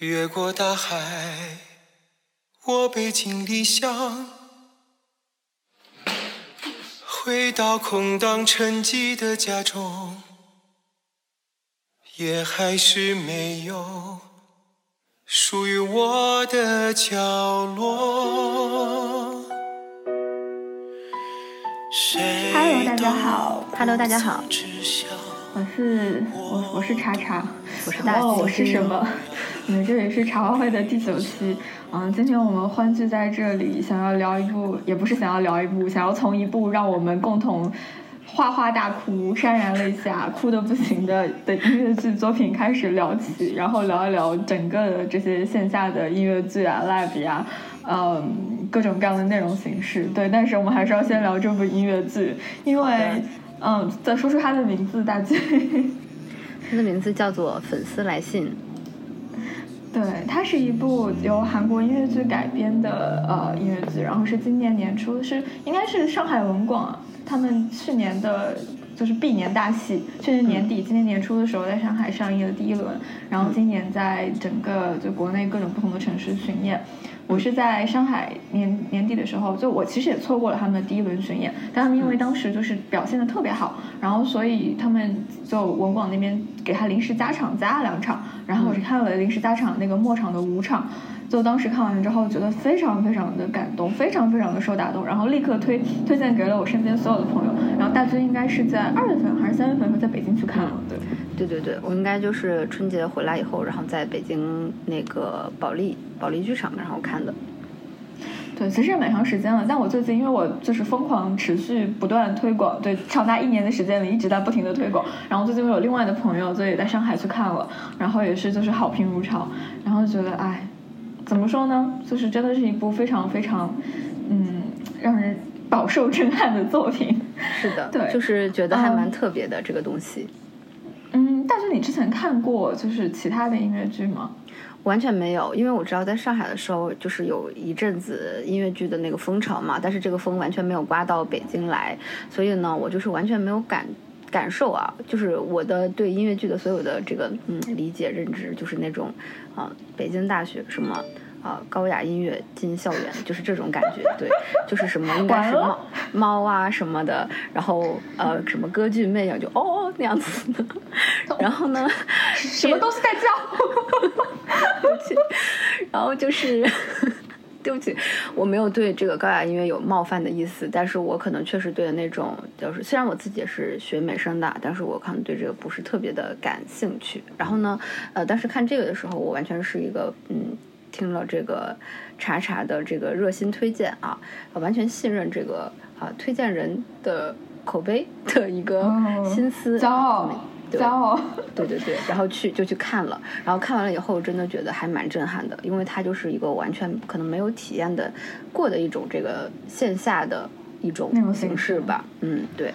越过大海，我背井离乡，回到空荡沉寂的家中，也还是没有属于我的角落。Hello，大家好。Hello，大家好。我是我，我是茶茶，我是大哦，我是什么？嗯，这里是茶话会的第九期。嗯，今天我们欢聚在这里，想要聊一部，也不是想要聊一部，想要从一部让我们共同哗哗大哭、潸然泪下、哭的不行的的音乐剧作品开始聊起，然后聊一聊整个的这些线下的音乐剧啊、live 呀、嗯，各种各样的内容形式。对，但是我们还是要先聊这部音乐剧，因为。嗯，再说出他的名字，大姐。他的名字叫做《粉丝来信》。对，它是一部由韩国音乐剧改编的呃音乐剧，然后是今年年初是应该是上海文广他们去年的就是闭年大戏，去年年底、今年年初的时候在上海上映的第一轮，然后今年在整个就国内各种不同的城市巡演。我是在上海年年底的时候，就我其实也错过了他们的第一轮巡演，但他们因为当时就是表现的特别好，然后所以他们就文广那边给他临时加场加了两场，然后我是看了临时加场那个末场的五场，就当时看完之后觉得非常非常的感动，非常非常的受打动，然后立刻推推荐给了我身边所有的朋友，然后大军应该是在二月份还是三月份会在北京去看了，对。对对对，我应该就是春节回来以后，然后在北京那个保利保利剧场，然后看的。对，其实也蛮长时间了，但我最近因为我就是疯狂持续不断推广，对，长达一年的时间里一直在不停的推广。然后最近我有另外的朋友，就也在上海去看了，然后也是就是好评如潮，然后觉得哎，怎么说呢，就是真的是一部非常非常嗯让人饱受震撼的作品。是的，对，就是觉得还蛮特别的、嗯、这个东西。嗯，但是，你之前看过就是其他的音乐剧吗？完全没有，因为我知道在上海的时候，就是有一阵子音乐剧的那个风潮嘛，但是这个风完全没有刮到北京来，所以呢，我就是完全没有感感受啊，就是我的对音乐剧的所有的这个嗯理解认知，就是那种啊、呃，北京大学什么。啊，高雅音乐进校园，就是这种感觉，对，就是什么应该是猫猫啊什么的，然后呃什么歌剧魅影就哦那样子的，然后呢，什么东西在叫？对不起，然后就是。对不起，我没有对这个高雅音乐有冒犯的意思，但是我可能确实对那种就是，虽然我自己也是学美声的，但是我可能对这个不是特别的感兴趣。然后呢，呃，但是看这个的时候，我完全是一个嗯，听了这个茶茶的这个热心推荐啊，完全信任这个啊推荐人的口碑的一个心思，骄傲。骄傲，对对对，然后去就去看了，然后看完了以后，真的觉得还蛮震撼的，因为它就是一个完全可能没有体验的过的一种这个线下的一种形式吧。嗯，对。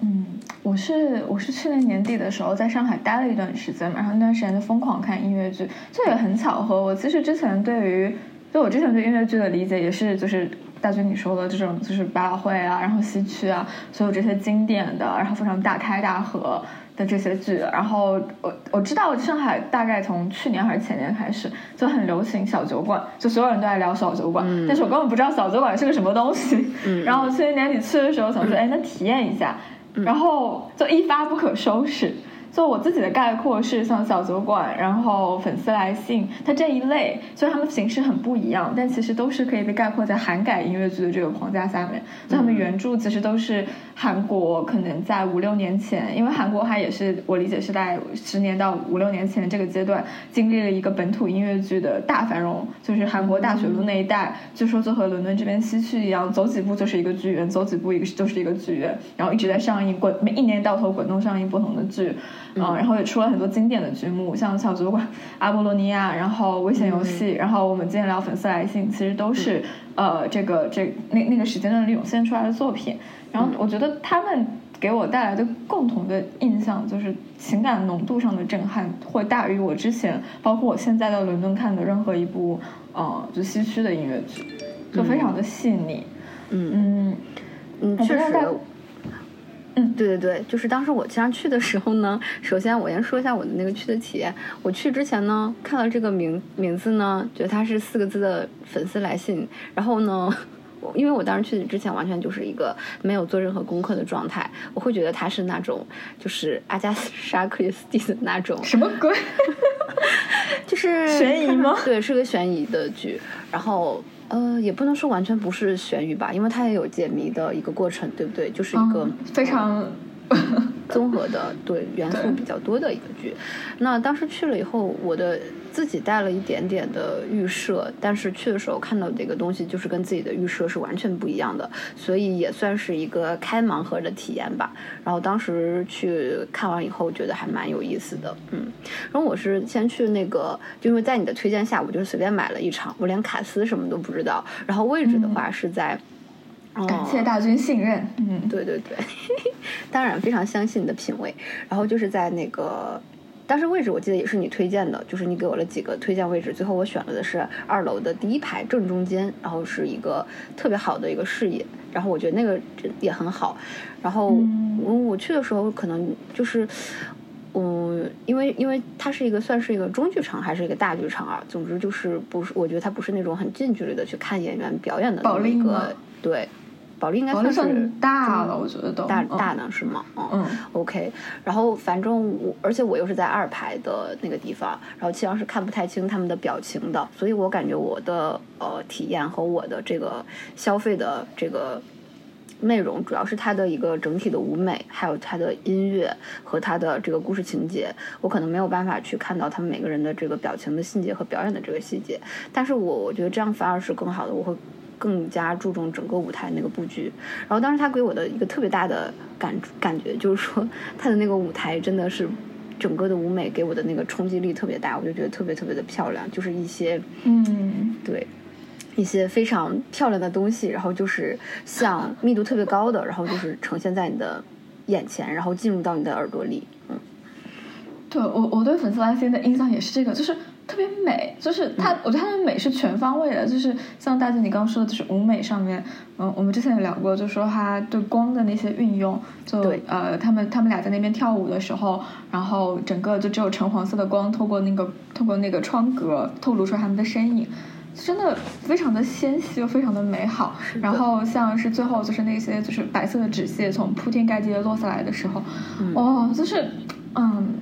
嗯，我是我是去年年底的时候在上海待了一段时间嘛，然后那段时间就疯狂看音乐剧，这也很巧合。我其实之前对于，就我之前对音乐剧的理解也是就是。大军你说的这种就是百老汇啊，然后西区啊，所有这些经典的，然后非常大开大合的这些剧，然后我我知道上海大概从去年还是前年开始就很流行小酒馆，就所有人都在聊小酒馆，嗯、但是我根本不知道小酒馆是个什么东西。嗯、然后去年年底去的时候想说，哎、嗯，那体验一下，然后就一发不可收拾。就我自己的概括是像小酒馆，然后粉丝来信，它这一类，虽然它们形式很不一样，但其实都是可以被概括在韩改音乐剧的这个框架下面。就他们原著其实都是韩国可能在五六年前，因为韩国它也是我理解是在十年到五六年前这个阶段经历了一个本土音乐剧的大繁荣，就是韩国大学路那一带，据说就和伦敦这边西区一样，走几步就是一个剧院，走几步一个就是一个剧院，然后一直在上映，滚每一年到头滚动上映不同的剧。嗯，然后也出了很多经典的剧目，像小酒馆、阿波罗尼亚，然后危险游戏，嗯、然后我们今天聊粉丝来信，其实都是、嗯、呃这个这那那个时间段里涌现出来的作品。然后我觉得他们给我带来的共同的印象就是情感浓度上的震撼，会大于我之前包括我现在在伦敦看的任何一部呃就西区的音乐剧，就非常的细腻。嗯嗯嗯，确实。嗯对对对，就是当时我经常去的时候呢，首先我先说一下我的那个去的体验。我去之前呢，看到这个名名字呢，觉得它是四个字的粉丝来信，然后呢。我 因为我当时去之前完全就是一个没有做任何功课的状态，我会觉得它是那种就是阿加莎·克里斯蒂的那种什么鬼？就是悬疑吗对，是个悬疑的剧。然后呃，也不能说完全不是悬疑吧，因为它也有解谜的一个过程，对不对？就是一个、嗯非常综合的，对元素比较多的一个剧。那当时去了以后，我的自己带了一点点的预设，但是去的时候看到这个东西就是跟自己的预设是完全不一样的，所以也算是一个开盲盒的体验吧。然后当时去看完以后，觉得还蛮有意思的，嗯。然后我是先去那个，就因为在你的推荐下，我就是随便买了一场，我连卡斯什么都不知道。然后位置的话是在，感谢大军信任。嗯，对对对，当然非常相信你的品味。然后就是在那个，当时位置我记得也是你推荐的，就是你给我了几个推荐位置，最后我选了的是二楼的第一排正中间，然后是一个特别好的一个视野，然后我觉得那个也很好。然后嗯我我去的时候可能就是。嗯，因为因为它是一个算是一个中剧场还是一个大剧场啊，总之就是不是，我觉得它不是那种很近距离的去看演员表演的那么一个对，保利应该算是算大了，我觉得都大嗯大呢是吗？嗯嗯 OK，然后反正我，而且我又是在二排的那个地方，然后其实上是看不太清他们的表情的，所以我感觉我的呃体验和我的这个消费的这个内容，主要是它的一个整体的舞美，还有它的音乐和它的这个故事情节，我可能没有办法去看到他们每个人的这个表情的细节和表演的这个细节，但是我我觉得这样反而是更好的，我会。更加注重整个舞台那个布局，然后当时他给我的一个特别大的感感觉就是说，他的那个舞台真的是整个的舞美给我的那个冲击力特别大，我就觉得特别特别的漂亮，就是一些嗯，对一些非常漂亮的东西，然后就是像密度特别高的，然后就是呈现在你的眼前，然后进入到你的耳朵里，嗯，对我我对粉丝来信的印象也是这个，就是特别美，就是它，我觉得它的美是全方位的，就是像大姐你刚刚说的，就是舞美上面，嗯，我们之前有聊过，就说它对光的那些运用，就呃，他们他们俩在那边跳舞的时候，然后整个就只有橙黄色的光透过那个透过那个窗格透露出他们的身影。真的非常的纤细又非常的美好，然后像是最后就是那些就是白色的纸屑从铺天盖地的落下来的时候，嗯。哦，就是嗯，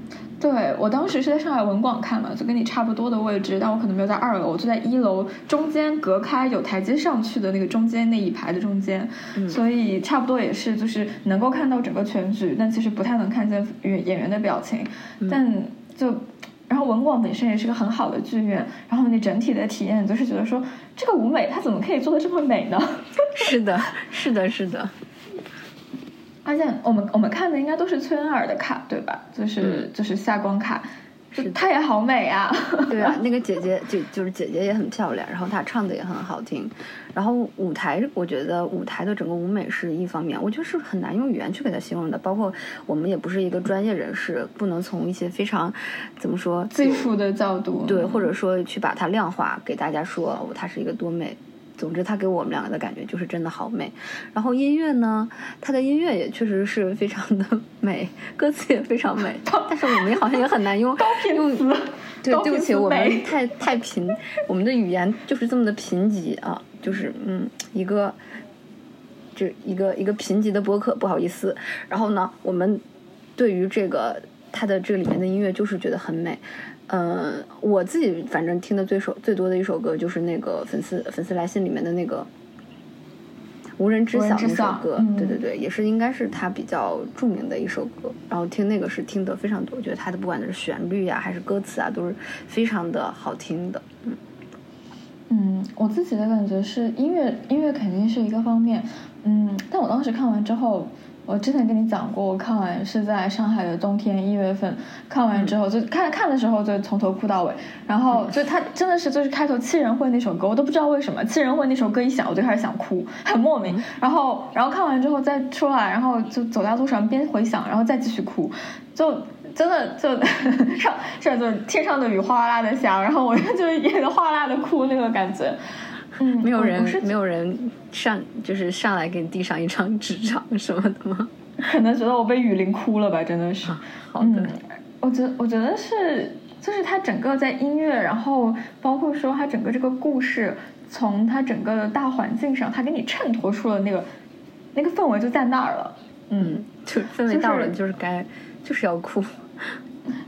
对我当时是在上海文广看嘛，就跟你差不多的位置，但我可能没有在二楼，我就在一楼中间隔开有台阶上去的那个中间那一排的中间，嗯所以差不多也是就是能够看到整个全局，但其实不太能看见演演员的表情，嗯但就。然后文广本身也是个很好的剧院，然后你整体的体验就是觉得说，这个舞美它怎么可以做的这么美呢？是的，是的，是的，而且我们我们看的应该都是崔恩尔的卡，对吧？就是、就是夏光卡，是她也好美啊！对啊，那个姐姐就就是姐姐也很漂亮，然后她唱的也很好听，然后舞台，我觉得舞台的整个舞美是一方面，我觉得是很难用语言去给它形容的。包括我们也不是一个专业人士，不能从一些非常怎么说技术的角度，对，或者说去把它量化给大家说，哦它是一个多美。总之，它给我们两个的感觉就是真的好美。然后音乐呢，它的音乐也确实是非常的美，歌词也非常美，但是我们好像也很难用 用词对，对不起，我们太太贫，我们的语言就是这么的贫瘠啊，就是嗯，一个这一个一个贫瘠的播客，不好意思。然后呢，我们对于这个它的这个里面的音乐就是觉得很美。嗯，我自己反正听的最首最多的一首歌就是那个粉丝粉丝来信里面的那个无人知晓那首歌，嗯对对对，也是应该是他比较著名的一首歌。然后听那个是听的非常多，我觉得他的不管是旋律呀、还是歌词啊，都是非常的好听的。嗯，嗯，我自己的感觉是音乐，音乐肯定是一个方面，嗯，但我当时看完之后，我之前跟你讲过，我看完是在上海的冬天一月份，看完之后就看看的时候就从头哭到尾，然后就他真的是就是开头七人会那首歌，我都不知道为什么七人会那首歌一响我就开始想哭，很莫名，然后然后看完之后再出来，然后就走在路上边回想，然后再继续哭，就。真的就 上上就天上的雨哗啦啦的下，然后我就也哗啦啦的哭那个感觉。嗯，没有人没有人上就是上来给你递上一张纸张什么的吗？可能觉得我被雨淋哭了吧，真的是。好的，我觉我觉得是，就是他整个在音乐，然后包括说他整个这个故事，从他整个的大环境上，他给你衬托出了那个那个氛围就在那儿了。嗯，就氛围到了，就是该就是要哭。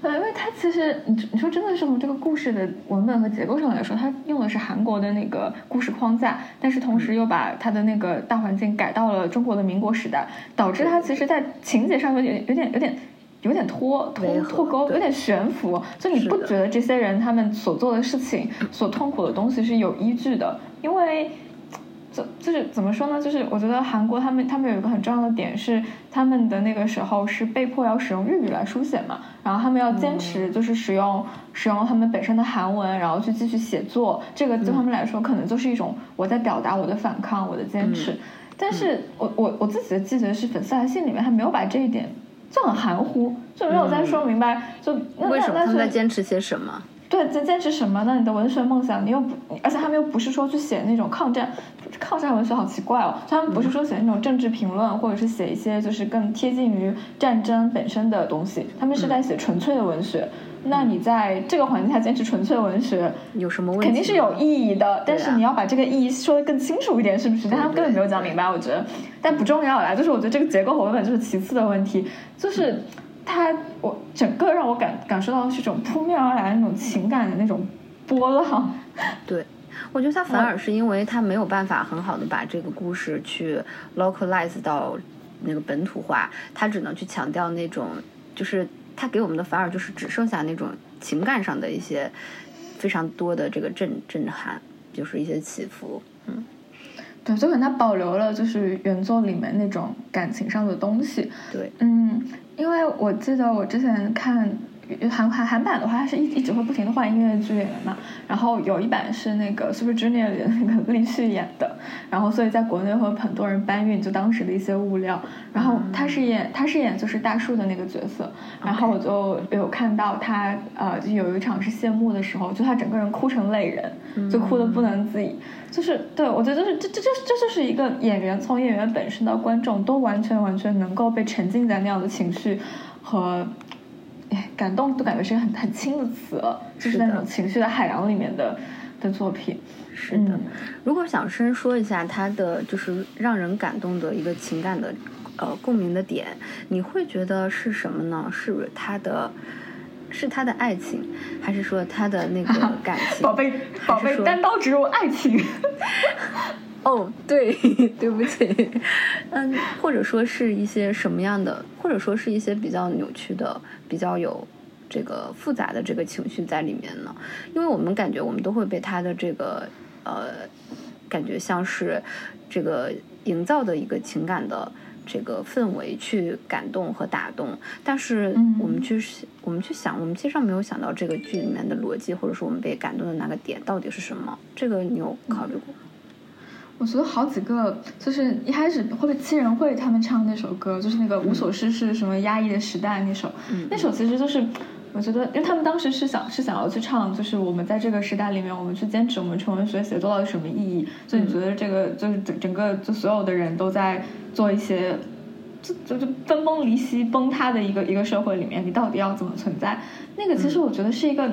对，因为它其实，你你说真的是从这个故事的文本和结构上来说，它用的是韩国的那个故事框架，但是同时又把它的那个大环境改到了中国的民国时代，导致它其实，在情节上有点、有点、有点、有点脱脱脱钩，有点悬浮。就你不觉得这些人他们所做的事情、所痛苦的东西是有依据的？因为。就是怎么说呢？就是我觉得韩国他们他们有一个很重要的点是，他们的那个时候是被迫要使用日语来书写嘛，然后他们要坚持就是使用使用他们本身的韩文，然后去继续写作。这个对他们来说可能就是一种我在表达我的反抗，我的坚持。但是我我我自己的记得是粉丝来信里面还没有把这一点就很含糊，就没有再说明白。就为什么他们在坚持些什么？对，在坚持什么呢？你的文学梦想，你又不，而且他们又不是说去写那种抗战，抗战文学好奇怪哦。他们不是说写那种政治评论，或者是写一些就是更贴近于战争本身的东西。他们是在写纯粹的文学。那你在这个环境下坚持纯粹文学，有什么问题？肯定是有意义的，但是你要把这个意义说的更清楚一点，是不是？但他们根本没有讲明白，我觉得。但不重要啦，就是我觉得这个结构和文本就是其次的问题，就是。它我整个让我感感受到的是一种扑面而来的那种情感的那种波浪。对，我觉得他反而是因为他没有办法很好的把这个故事去 localize 到那个本土化，他只能去强调那种，就是他给我们的反而就是只剩下那种情感上的一些非常多的这个震震撼，就是一些起伏。嗯，对，就可能它保留了就是原作里面那种感情上的东西。对，嗯。因为我记得我之前看韩韩韩版的话，它是一一直会不停的换音乐剧演员嘛。然后有一版是那个 Super Junior 里的那个立旭演的，然后所以在国内会有很多人搬运就当时的一些物料。然后他是演他是演就是大树的那个角色，然后我就有看到他呃就有一场是谢幕的时候，就他整个人哭成泪人，就哭的不能自已。就是对我觉得就是这这这这就是一个演员从演员本身到观众都完全完全能够被沉浸在那样的情绪和感动，都感觉是一个很很轻的词，就是那种情绪的海洋里面的的作品。是的，如果想深说一下他的就是让人感动的一个情感的呃共鸣的点，你会觉得是什么呢？是他的。是他的爱情，还是说他的那个 感情？宝贝，宝贝，单刀直入爱情。哦，对，对不起，嗯，或者说是一些什么样的，或者说是一些比较扭曲的、比较有这个复杂的这个情绪在里面呢？因为我们感觉我们都会被他的这个呃，感觉像是这个营造的一个情感的。这个氛围去感动和打动，但是我们去我们去想，我们其实上没有想到这个剧里面的逻辑，或者说我们被感动的那个点到底是什么？这个你有考虑过？我觉得好几个，就是一开始会被七人会他们唱那首歌，就是那个无所事事什么压抑的时代那首，那首其实就是。我觉得，因为他们当时是想是想要去唱，就是我们在这个时代里面，我们去坚持我们纯文学写作到底什么意义？所以你觉得这个就是整整个就所有的人都在做一些，就就就分崩离析、崩塌的一个一个社会里面，你到底要怎么存在？那个其实我觉得是一个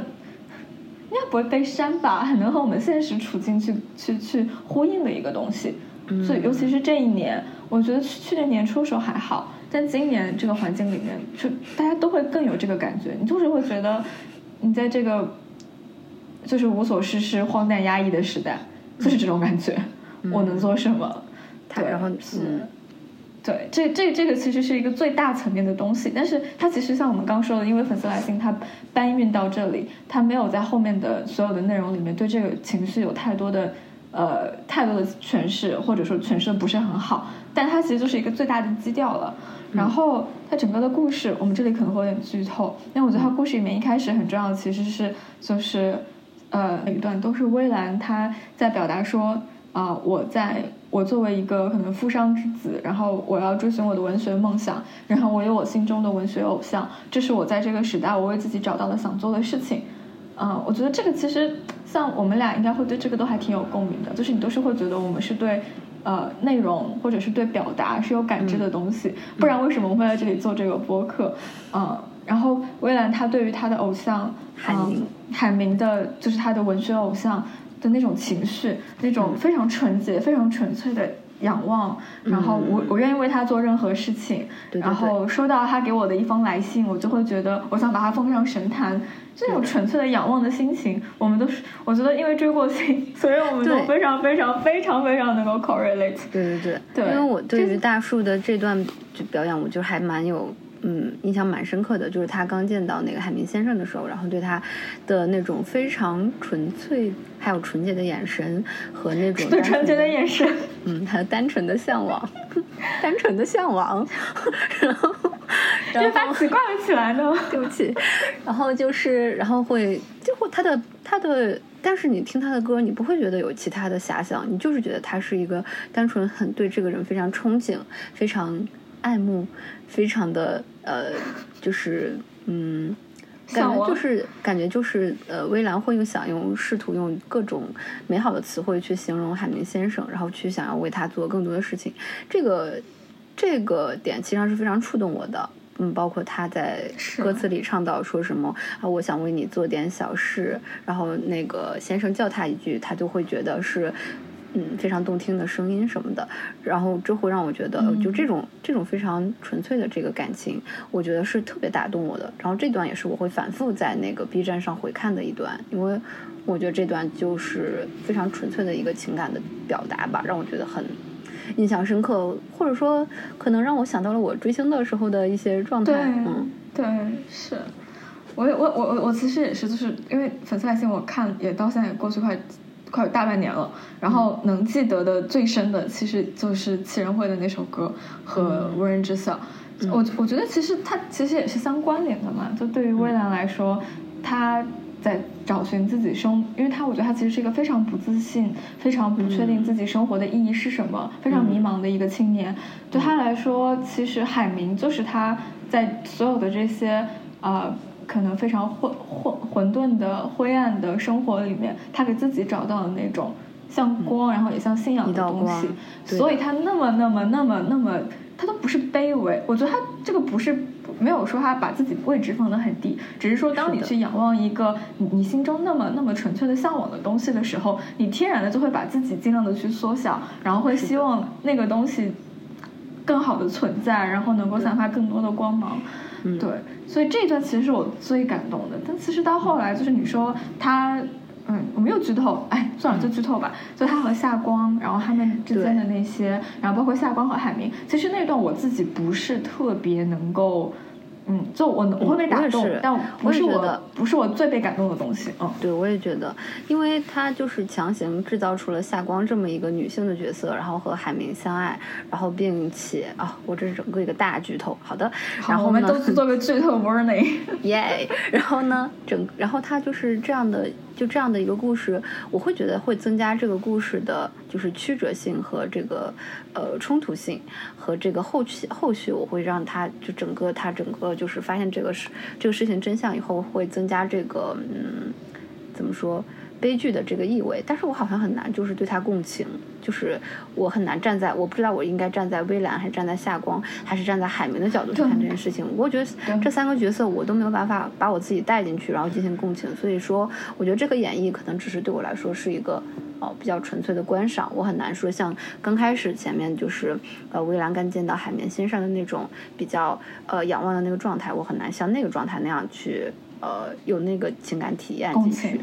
应该不会被删吧，很能和我们现实处境去去去呼应的一个东西。所以尤其是这一年，我觉得去年年初的时候还好。但今年这个环境里面，就大家都会更有这个感觉。你就是会觉得，你在这个就是无所事事、荒诞压抑的时代，就是这种感觉。我能做什么？对，然后嗯，对，这这这个其实是一个最大层面的东西。但是它其实像我们刚说的，因为粉丝来信，它搬运到这里，它没有在后面的所有的内容里面对这个情绪有太多的呃太多的诠释，或者说诠释的不是很好。但它其实就是一个最大的基调了。然后它整个的故事，我们这里可能会有点剧透。但我觉得它故事里面一开始很重要的其实是，就是呃，每一段都是微兰他在表达说啊，我在我作为一个可能富商之子，然后我要追寻我的文学梦想，然后我有我心中的文学偶像，这是我在这个时代我为自己找到了想做的事情。嗯，我觉得这个其实像我们俩应该会对这个都还挺有共鸣的，就是你都是会觉得我们是对。呃内容或者是对表达是有感知的东西，不然为什么我会在这里做这个播客？嗯，然后微兰他对于他的偶像海明，海明的就是他的文学偶像的那种情绪，那种非常纯洁、非常纯粹的。仰望，然后我我愿意为他做任何事情，然后收到他给我的一封来信，我就会觉得我想把他奉上神坛，这种纯粹的仰望的心情，我们都是我觉得因为追过星，所以我们都非常非常非常非常能够 correlate。对对对，因为我对于大树的这段就表演，我就还蛮有。嗯，印象蛮深刻的，就是他刚见到那个海明先生的时候，然后对他的那种非常纯粹还有纯洁的眼神和那种纯洁的眼神，嗯，他单纯的向往，单纯的向往，然后 就发奇怪了起来呢。对不起，然后就是，然后会就会他的他的，但是你听他的歌，你不会觉得有其他的遐想，你就是觉得他是一个单纯很对这个人非常憧憬，非常。爱慕，非常的呃，就是嗯，感觉就是感觉就是呃，微澜会用想用试图用各种美好的词汇去形容海明先生，然后去想要为他做更多的事情。这个这个点其实上是非常触动我的。嗯，包括他在歌词里唱到说什么啊，我想为你做点小事，然后那个先生叫他一句，他就会觉得是。嗯，非常动听的声音什么的，然后这会让我觉得，就这种这种非常纯粹的这个感情，我觉得是特别打动我的。然后这段也是我会反复在那个 B 站上回看的一段，因为我觉得这段就是非常纯粹的一个情感的表达吧，让我觉得很印象深刻，或者说可能让我想到了我追星的时候的一些状态。嗯，对，是我我我我其实也是，就是因为粉丝来信，我看也到现在也过去快。快有大半年了，然后能记得的最深的，其实就是七人会的那首歌和无人知晓。我我觉得其实它其实也是相关联的嘛。就对于蔚蓝来说，他在找寻自己生，因为他我觉得他其实是一个非常不自信、非常不确定自己生活的意义是什么、非常迷茫的一个青年。对他来说，其实海明就是他在所有的这些啊。可能非常混混混沌的灰暗的生活里面，他给自己找到了那种像光，然后也像信仰的东西。所以他那么那么那么那么，他都不是卑微。我觉得他这个不是没有说他把自己位置放得很低，只是说当你去仰望一个你你心中那么那么纯粹的向往的东西的时候，你天然的就会把自己尽量的去缩小，然后会希望那个东西更好的存在，然后能够散发更多的光芒。对，所以这一段其实是我最感动的。但其实到后来，就是你说他，嗯，我没有剧透，哎，算了，就剧透吧。就他和夏光，然后他们之间的那些，然后包括夏光和海明，其实那段我自己不是特别能够。嗯，就我我会被打动，但不是我不是我最被感动的东西。嗯，对，我也觉得，因为他就是强行制造出了夏光这么一个女性的角色，然后和海明相爱，然后并且啊，我这是整个一个大剧透。好的，然后我们都做个剧透 warning。耶，然后呢，整然后他就是这样的。就这样的一个故事，我会觉得会增加这个故事的，就是曲折性和这个呃冲突性和这个后续后续，我会让他就整个他整个就是发现这个事这个事情真相以后，会增加这个嗯怎么说？悲剧的这个意味，但是我好像很难，就是对他共情，就是我很难站在，我不知道我应该站在微蓝，还是站在夏光，还是站在海明的角度去看这件事情。我觉得这三个角色我都没有办法把我自己带进去，然后进行共情。所以说，我觉得这个演绎可能只是对我来说是一个哦比较纯粹的观赏。我很难说像刚开始前面就是呃微蓝刚见到海绵先生的那种比较呃仰望的那个状态，我很难像那个状态那样去。呃，有那个情感体验共情，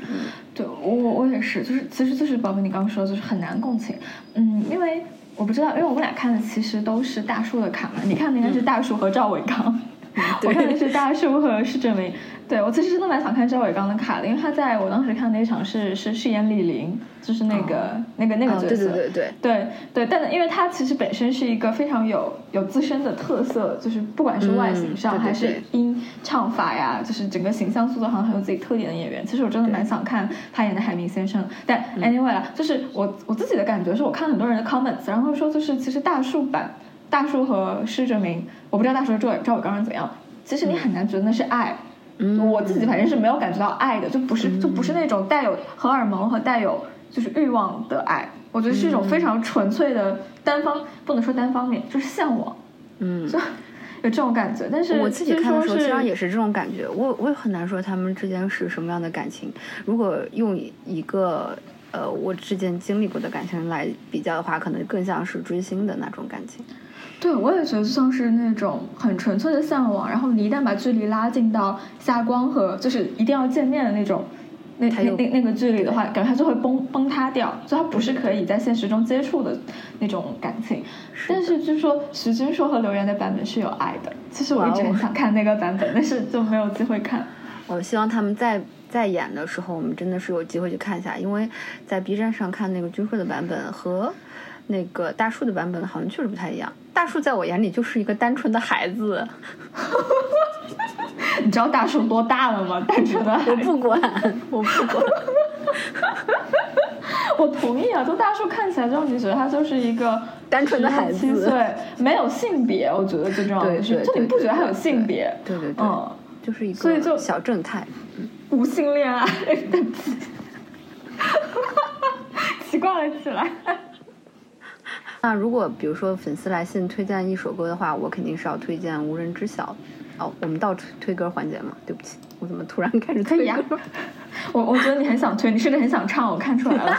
对我我也是，就是其实就是包括你刚刚说，就是很难共情，嗯，因为我不知道，因为我们俩看的其实都是大树的卡嘛，你看的应该是大树和赵伟刚，我看的是大树和施正明。对，我其实真的蛮想看赵伟刚的卡的，因为他在我当时看那一场是是饰演李玲，就是那个那个那个角色，对对对对对对。但因为他其实本身是一个非常有有自身的特色，就是不管是外形上还是音唱法呀，就是整个形象塑造好像很有自己特点的演员。其实我真的蛮想看他演的海明先生。但 anyway 啦，就是我我自己的感觉是我看很多人的 comments，然后说就是其实大树版大叔和施哲明，我不知道大叔和赵赵伟刚是怎样，其实你很难觉得那是爱。嗯我自己反正是没有感觉到爱的，就不是就不是那种带有荷尔蒙和带有就是欲望的爱，我觉得是一种非常纯粹的单方，不能说单方面，就是向往，嗯，就有这种感觉。但是我自己看的时候，说是实际上也是这种感觉。我我也很难说他们之间是什么样的感情。如果用一个呃我之前经历过的感情来比较的话，可能更像是追星的那种感情。对，我也觉得像是那种很纯粹的向往，然后你一旦把距离拉近到下光和就是一定要见面的那种，那那那那个距离的话，感觉它就会崩崩塌掉，就它不是可以在现实中接触的那种感情。但是据说徐君硕和刘源的版本是有爱的，其实我一直想看那个版本，但是就没有机会看。我希望他们在在演的时候，我们真的是有机会去看一下，因为在 B 站上看那个君硕的版本和那个大树的版本好像确实不太一样。大树在我眼里就是一个单纯的孩子，你知道大树多大了吗？单纯的我不管，我不管。我同意啊，就大树看起来之后你觉得他就是一个单纯的孩子七岁，没有性别，我觉得最重要的是，对对就你不觉得他有性别？对对对，嗯，就是一个所以就小正太。无性恋爱的奇，奇怪了起来。那如果比如说粉丝来信推荐一首歌的话，我肯定是要推荐《无人知晓》。哦，我们到推推歌环节嘛？对不起，我怎么突然开始推歌？我我觉得你很想推，你甚至很想唱，我看出来了。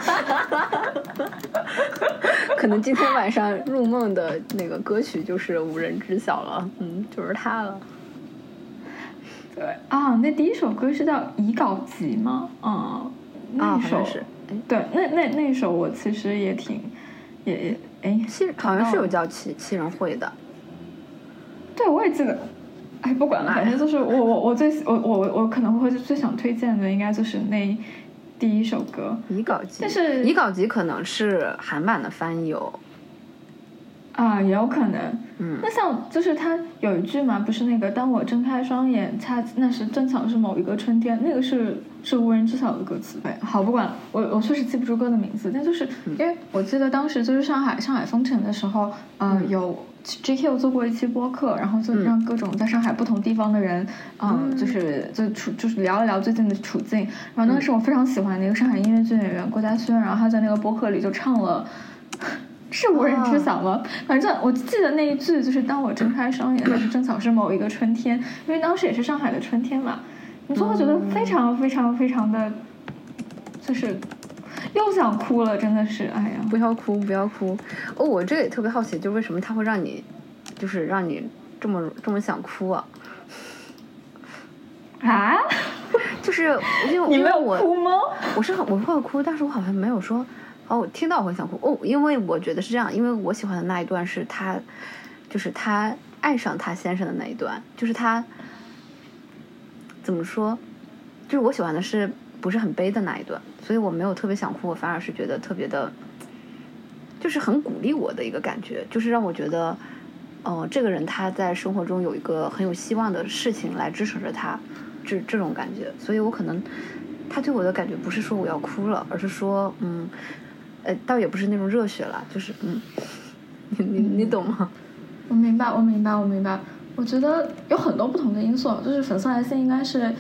可能今天晚上入梦的那个歌曲就是《无人知晓》了，嗯，就是它了。对啊，那第一首歌是叫《遗稿集》吗？嗯，啊，那首、是，哎，对，那那那首我其实也挺，也也哎，七好像是有叫七七人会的，对，我也记得。哎，不管了，反正就是我我我最我我我可能会最想推荐的，应该就是那第一首歌。遗稿集，但是遗稿集可能是韩版的翻译哦。啊，也有可能。嗯那像就是他有一句嘛，不是那个“当我睁开双眼，恰那时正巧是某一个春天”，那个是是无人知晓的歌词。对，好，不管了，我我确实记不住歌的名字，但就是嗯因为我记得当时就是上海上海封城的时候，呃，嗯有 GQ 做过一期播客，然后就嗯让各种在上海不同地方的人，嗯，嗯就是就处就是聊一聊最近的处境。然后当时我非常喜欢那个上海音乐剧演员郭嘉轩，然后他在那个播客里就唱了。是无人知晓吗？反正我记得那一句就是“当我睁开双眼，那是正巧是某一个春天”，因为当时也是上海的春天嘛，你就会觉得非常非常非常的，就是又想哭了，真的是，哎呀，不要哭，不要哭。哦，我这个也特别好奇，就为什么他会让你，就是让你这么这么想哭啊？啊，就是因为你没有因为我哭吗？我是很我会哭，但是我好像没有说哦，我听到我会想哭哦，因为我觉得是这样，因为我喜欢的那一段是他，就是他爱上他先生的那一段，就是他怎么说，就是我喜欢的是不是很悲的那一段，所以我没有特别想哭，我反而是觉得特别的，就是很鼓励我的一个感觉，就是让我觉得。哦，这个人他在生活中有一个很有希望的事情来支持着他，这这种感觉，所以我可能他对我的感觉不是说我要哭了，而是说，嗯，呃，倒也不是那种热血了，就是嗯，你你你懂吗？我明白，我明白，我明白。我觉得有很多不同的因素，就是粉色来信应该是，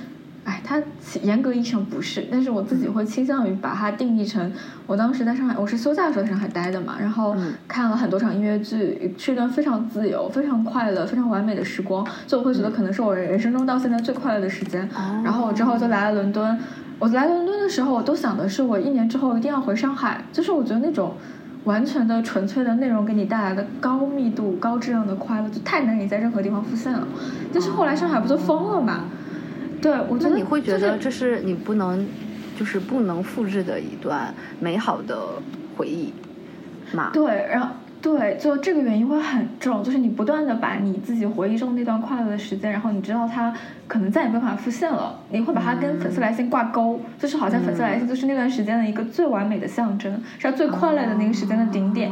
哎，它严格意义上不是，但是我自己会倾向于把它定义成，我当时在上海，我是休假的时候在上海待的嘛，然后嗯看了很多场音乐剧，是一段非常自由、非常快乐、非常完美的时光，就我会觉得可能是我人生中到现在最快乐的时间。哦然后我之后就来了伦敦，我来伦敦的时候，我都想的是我一年之后一定要回上海，就是我觉得那种。完全的纯粹的内容给你带来的高密度、高质量的快乐，就太难以在任何地方复现了。但是后来上海不就疯了嘛？对，我觉得那你会觉得这是你不能，就是不能复制的一段美好的回忆吗？对，然后对，就这个原因会很重，就是你不断的把你自己回忆中那段快乐的时间，然后你知道它可能再也没办法复现了，你会把它跟粉丝来信挂钩，就是好像粉丝来信就是那段时间的一个最完美的象征，是他最快乐的那个时间的顶点。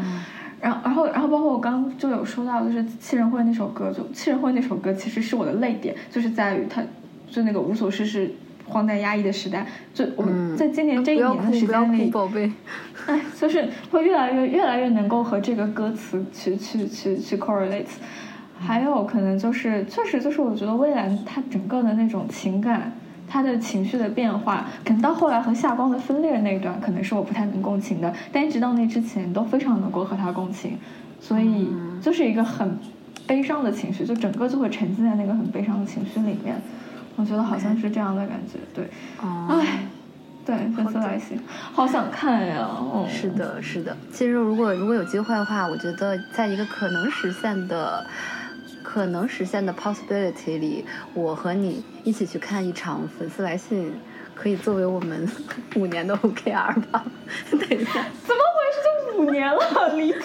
然后，然后，然后，包括我刚刚就有说到，就是《七人会》那首歌，就《七人会》那首歌其实是我的泪点，就是在于它，就那个无所事事、荒诞压抑的时代，就我们嗯在今年这一年的时间里，宝贝。哎，就是会越来越越来越能够和这个歌词去去去去 correlate。还有可能就是确实就是我觉得蔚蓝他整个的那种情感。他的情绪的变化，可能到后来和夏光的分裂那一段，可能是我不太能共情的。但一直到那之前，都非常能够和他共情，所以就是一个很悲伤的情绪，就整个就会沉浸在那个很悲伤的情绪里面。我觉得好像是这样的感觉，对。唉，对，粉丝来信，好想看呀！哦，是的，是的。其实如果如果有机会的话，我觉得在一个可能实现的。可能实现的 possibility 里，我和你一起去看一场粉丝来信，可以作为我们 五年的 OKR 吧？等一下，怎么回事？就五年了，离谱！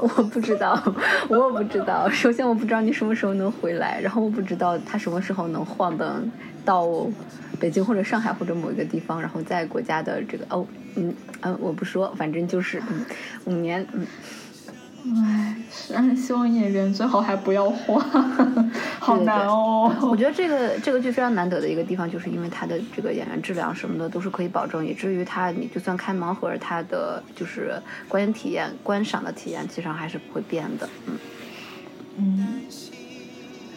我不知道，我不知道。首先，我不知道你什么时候能回来，然后我不知道他什么时候能晃荡到北京或者上海或者某一个地方，然后在国家的这个哦，嗯嗯，我不说，反正就是嗯，五年，嗯。唉，但是希望演员最好还不要换，好难哦。我觉得这个这个剧非常难得的一个地方，就是因为它的这个演员质量什么的都是可以保证，以至于它你就算开盲盒，它的就是观影体验、观赏的体验，其实上还是不会变的。嗯嗯，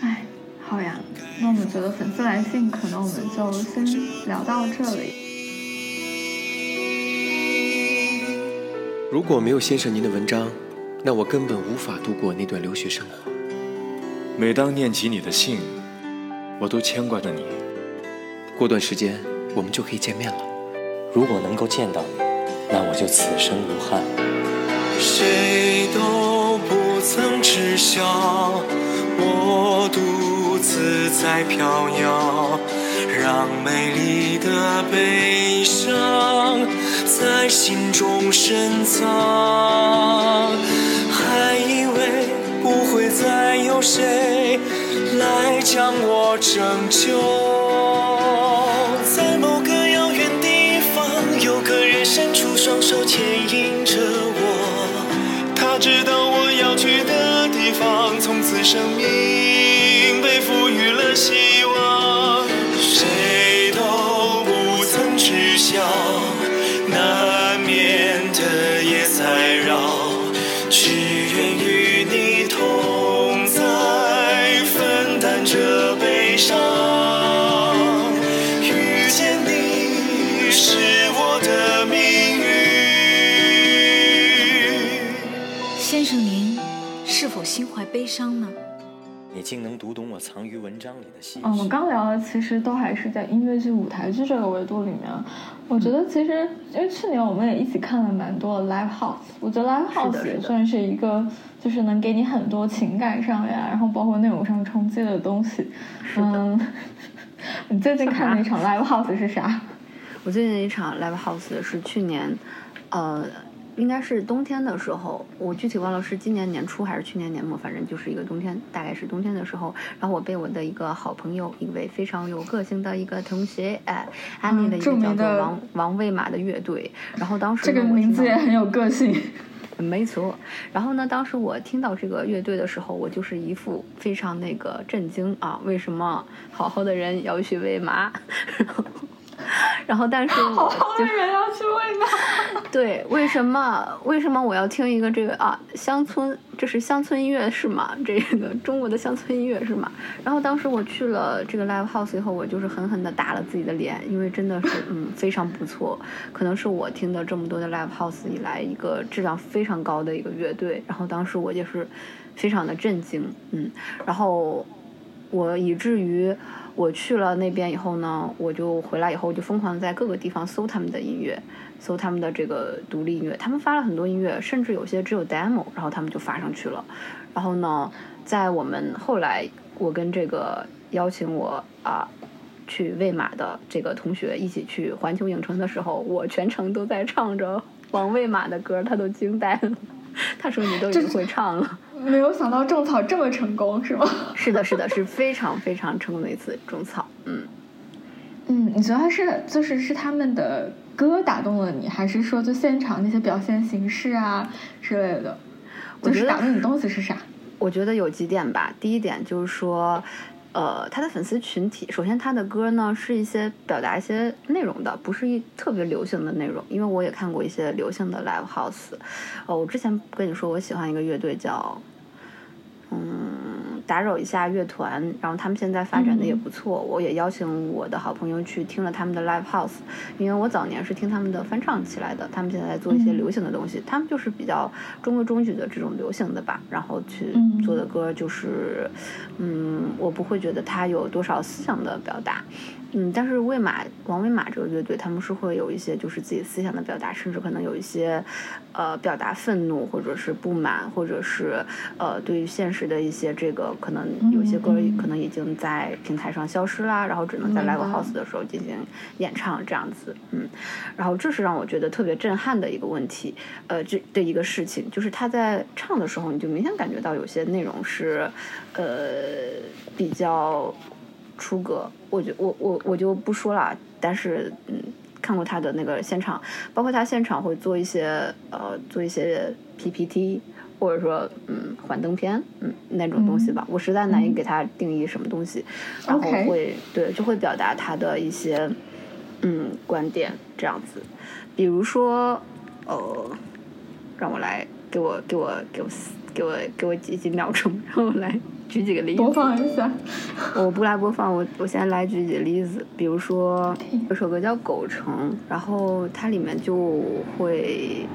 唉，好呀，那我们觉得粉丝来信，可能我们就先聊到这里。如果没有先生您的文章。那我根本无法度过那段留学生活。每当念起你的信，我都牵挂着你。过段时间我们就可以见面了。如果能够见到你，那我就此生无憾。谁都不曾知晓，我独自在飘摇，让美丽的悲伤在心中深藏。再有谁来将我拯救，在某个遥远地方，有个人伸出双手牵引着我，他知道我要去的地方，从此生命被赋予了希悲伤呢？你竟能读懂我藏于文章里的细。嗯，我们刚聊的其实都还是在音乐剧、舞台剧这个维度里面。我觉得其实，因为去年我们也一起看了蛮多的 live house，我觉得 live house 也算是一个，就是能给你很多情感上呀，然后包括内容上冲击的东西。嗯，你最近看的一场 live house 是啥？我最近的一场 live house 是去年，呃。应该是冬天的时候，我具体忘了是今年年初还是去年年末，反正就是一个冬天，大概是冬天的时候。然后我被我的一个好朋友，一位非常有个性的一个同学，哎，安利了一个叫做王王喂马的乐队。然后当时这个名字也很有个性，没错。然后呢，当时我听到这个乐队的时候，我就是一副非常那个震惊啊！为什么好好的人要去喂马？然后，但是好好的人要去喂马。对，为什么？为什么我要听一个这个啊？乡村，这是乡村音乐是吗？这个中国的乡村音乐是吗？然后当时我去了这个 live house 以后，我就是狠狠的打了自己的脸，因为真的是嗯非常不错，可能是我听的这么多的 live house 以来一个质量非常高的一个乐队。然后当时我也是非常的震惊，嗯，然后我以至于。我去了那边以后呢，我就回来以后就疯狂在各个地方搜他们的音乐，搜他们的这个独立音乐。他们发了很多音乐，甚至有些只有 demo，然后他们就发上去了。然后呢，在我们后来，我跟这个邀请我啊去喂马的这个同学一起去环球影城的时候，我全程都在唱着王喂马的歌，他都惊呆了。他说：“你都已经会唱了。”没有想到种草这么成功，是吗？是的，是的，是非常非常成功的一次种草。嗯嗯，你觉得是就是是他们的歌打动了你，还是说就现场那些表现形式啊之类的？就是打动你东西是啥？我觉得有几点吧。第一点就是说。呃，他的粉丝群体，首先他的歌呢是一些表达一些内容的，不是一特别流行的内容。因为我也看过一些流行的 live house。呃，我之前跟你说我喜欢一个乐队叫，嗯打扰一下乐团，然后他们现在发展的也不错，我也邀请我的好朋友去听了他们的 live house，因为我早年是听他们的翻唱起来的，他们现在在做一些流行的东西，他们就是比较中规中矩的这种流行的吧，然后去做的歌就是，嗯，我不会觉得他有多少思想的表达。嗯，但是魏玛、王威玛这个乐队，他们是会有一些就是自己思想的表达，甚至可能有一些，呃，表达愤怒或者是不满，或者是呃，对于现实的一些这个，可能有些歌可能已经在平台上消失啦，然后只能在 live house 的时候进行演唱这样子，嗯，然后这是让我觉得特别震撼的一个问题，呃，这的一个事情，就是他在唱的时候，你就明显感觉到有些内容是，呃，比较出格，我就我我我就不说了，但是嗯，看过他的那个现场，包括他现场会做一些呃做一些 PPT，或者说嗯幻灯片嗯那种东西吧，我实在难以给他定义什么东西，然后会对就会表达他的一些嗯观点这样子，比如说呃，让我来给我给我给我给我给我几几秒钟，让我来举几个例子。播放一下。我不来播放，我我先来举几个例子，比如说有首歌叫《狗城》，然后它里面就会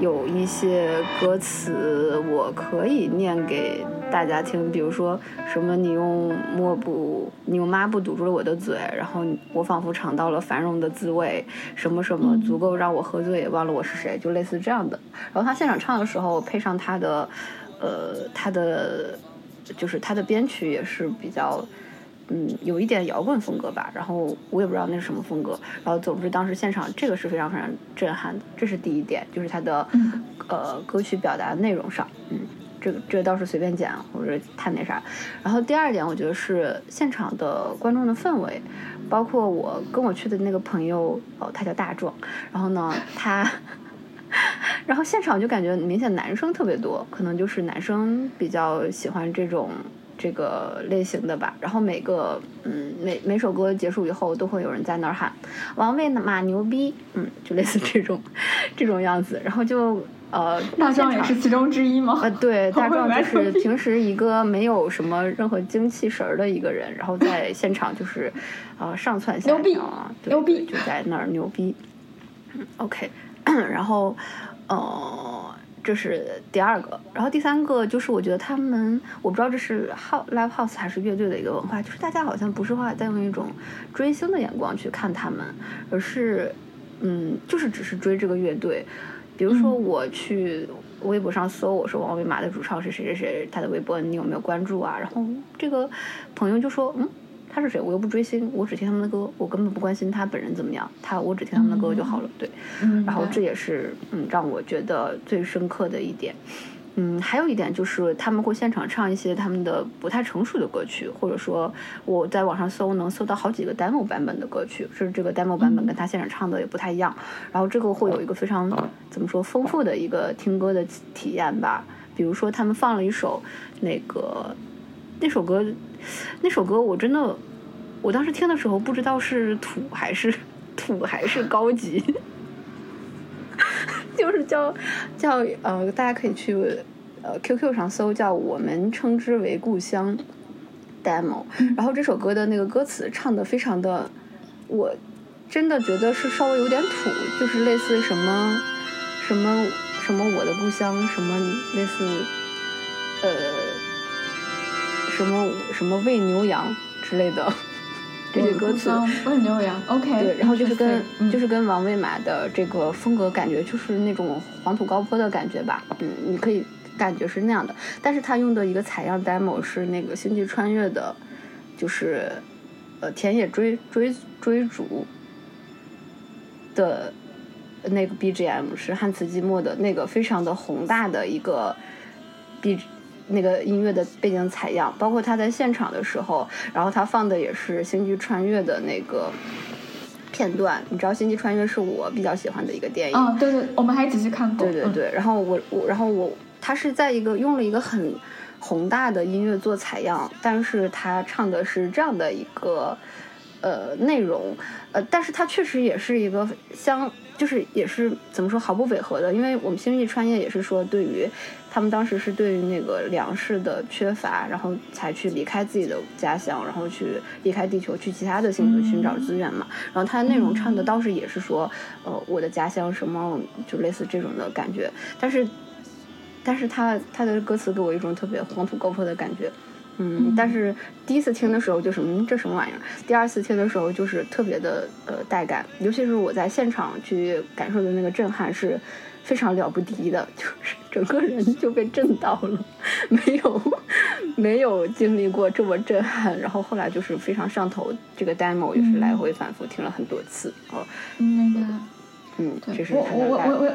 有一些歌词，我可以念给大家听，比如说什么你用抹布，你用抹布堵住了我的嘴，然后我仿佛尝到了繁荣的滋味，什么什么足够让我喝醉，也忘了我是谁，就类似这样的。然后他现场唱的时候，配上他的，呃，他的就是他的编曲也是比较。嗯，有一点摇滚风格吧，然后我也不知道那是什么风格，然后总之当时现场这个是非常非常震撼的，这是第一点，就是他的、嗯呃歌曲表达内容上，嗯，这个这个倒是随便讲或者太那啥。然后第二点，我觉得是现场的观众的氛围，包括我跟我去的那个朋友，哦，他叫大壮，然后呢，他。然后现场就感觉明显男生特别多，可能就是男生比较喜欢这种这个类型的吧。然后每个嗯每每首歌结束以后，都会有人在那儿喊“王卫马牛逼”，嗯，就类似这种 这种样子。然后就呃，大壮也是其中之一吗？呃，对，大壮就是平时一个没有什么任何精气神儿的一个人，然后在现场就是，呃，上蹿下跳啊，对牛逼对就在那儿牛逼。嗯，OK，然后，呃，这是第二个，然后第三个就是我觉得他们，我不知道这是 house live house 还是乐队的一个文化，就是大家好像不是话在用一种追星的眼光去看他们，而是，嗯，就是只是追这个乐队。比如说嗯我去微博上搜，我说王维玛的主唱是谁谁谁，他的微博你有没有关注啊？然后这个朋友就说，嗯，他是谁？我又不追星，我只听他们的歌，我根本不关心他本人怎么样，他我只听他们的歌就好了。对，嗯，然后这也是嗯让我觉得最深刻的一点。嗯，还有一点就是他们会现场唱一些他们的不太成熟的歌曲，或者说我在网上搜能搜到好几个 demo 版本的歌曲，是这个 demo 版本跟他现场唱的也不太一样。然后这个会有一个非常怎么说丰富的一个听歌的体体验吧。比如说他们放了一首那个那首歌，那首歌我真的我当时听的时候不知道是土还是土还是高级。就是叫叫呃，大家可以去呃 QQ 上搜，叫我们称之为故乡 demo。然后这首歌的那个歌词唱的非常的，我真的觉得是稍微有点土，就是类似什么什么什么我的故乡，什么类似呃什么什么喂牛羊之类的 这些歌词。喂牛羊，OK。对，然后就是跟、嗯就是跟王卫马的这个风格感觉就是那种黄土高坡的感觉吧，嗯，你可以感觉是那样的。但是他用的一个采样 demo 是那个星际穿越的，就是呃田野追追追逐的那个 BGM 是汉斯季默的那个非常的宏大的一个 B 那个音乐的背景采样，包括他在现场的时候，然后他放的也是《星际穿越》的那个片段。你知道《星际穿越》是我比较喜欢的一个电影，啊，对对，我们还仔细看过。嗯，对对对，然后我我然后我他是在一个用了一个很宏大的音乐做采样，但是他唱的是这样的一个呃内容，呃，但是他确实也是一个相就是也是怎么说毫不违和的，因为我们星际穿越也是说对于他们当时是对于那个粮食的缺乏，然后才去离开自己的家乡，然后去离开地球去其他的星球寻找资源嘛。然后它的内容唱的倒是也是说，呃，我的家乡什么就类似这种的感觉，但是但是他他的歌词给我一种特别黄土高坡的感觉。嗯，但是第一次听的时候就是嗯这什么玩意儿，第二次听的时候就是特别的呃带感，尤其是我在现场去感受的那个震撼是非常了不敌的，就是整个人就被震到了，没有没有经历过这么震撼，然后后来就是非常上头，这个 demo 也是来回反复听了很多次哦，嗯，那个嗯，对这是我他的带我我我我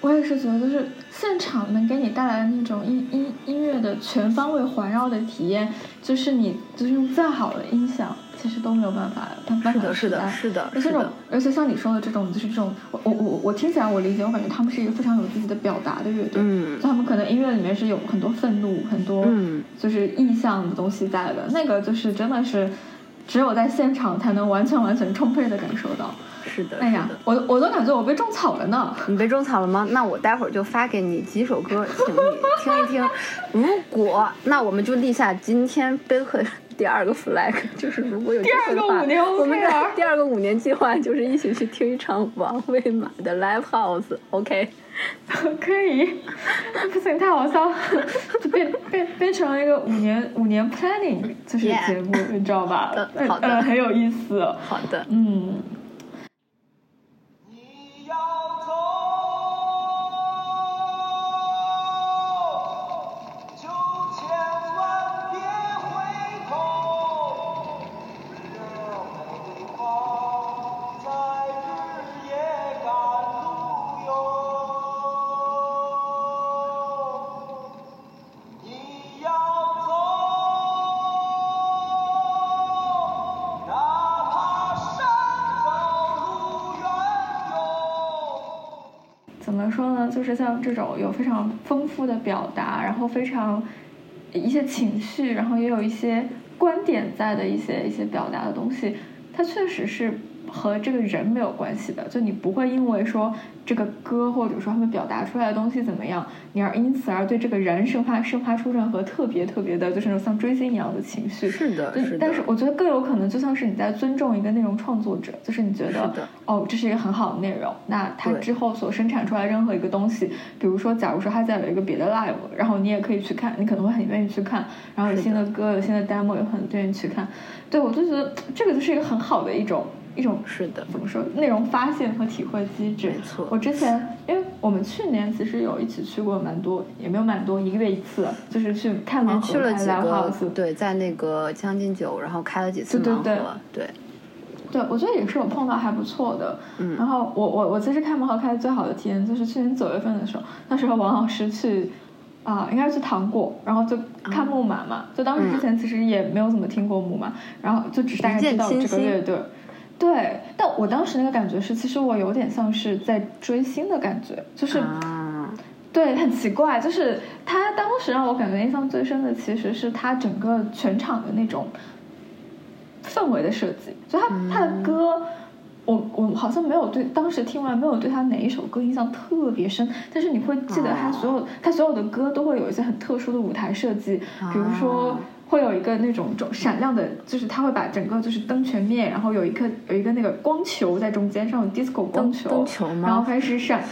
我也是觉得，就是现场能给你带来的那种音音音乐的全方位环绕的体验，就是你就是用再好的音响，其实都没有办法是的，是的，而且这种，，而且像你说的这种，就是这种，我我我我听起来我理解，我感觉他们是一个非常有自己的表达的乐队。嗯就他们可能音乐里面是有很多愤怒、很多嗯就是意象的东西在的，那个就是真的是只有在现场才能完全完全充沛的感受到。是的，哎呀，我我都感觉我被种草了呢。你被种草了吗？那我待会儿就发给你几首歌，请你听一听。如果那我们就立下今天第二个 flag，就是如果有第二个五年我们的第二个五年计划就是一起去听一场王卫马的 live house，OK？可以，不行，太好笑了，就变变变成了一个五年五年 planning 就是节目你知道吧？好的呃，很有意思。好的，嗯，这种有非常丰富的表达，然后非常一些情绪，然后也有一些观点在的一些一些表达的东西，它确实是和这个人没有关系的。就你不会因为说这个歌或者说他们表达出来的东西怎么样，你而因此而对这个人生发生发出任何特别特别的，就是那种像追星一样的情绪。是的，是的。但是我觉得更有可能就像是你在尊重一个内容创作者，就是你觉得哦，这是一个很好的内容，那他之后所生产出来任何一个东西，比如说，假如说他再有一个别的 live，然后你也可以去看，你可能会很愿意去看，然后有新的歌，有新的 demo，也很愿意去看。对我就觉得这个就是一个很好的一种一种是的，怎么说内容发现和体会机制。没错我之前因为我们去年其实有一起去过蛮多，也没有蛮多，一个月一次，就是去看盲盒开去了几 live 个。，对，在那个将进酒，然后开了几次盲对对盒，对，对，我觉得也是我碰到还不错的。嗯然后我我我其实看盲盒开的最好的体验就是去年九月份的时候，那时候王老师去啊、应该是去糖果，然后就看木马嘛。就当时之前其实也没有怎么听过木马，然后就只是大概知道这个乐队。对，但我当时那个感觉是，其实我有点像是在追星的感觉，就是、啊，对，很奇怪，就是他当时让我感觉印象最深的，其实是他整个全场的那种氛围的设计，就他、他的歌。我我好像没有对当时听完没有对他哪一首歌印象特别深，但是你会记得他所有、他所有的歌都会有一些很特殊的舞台设计，比如说啊会有一个那种种闪亮的，就是他会把整个就是灯全灭，然后有一颗有一个那个光球在中间，上有 disco 光球，灯球吗然后开始闪，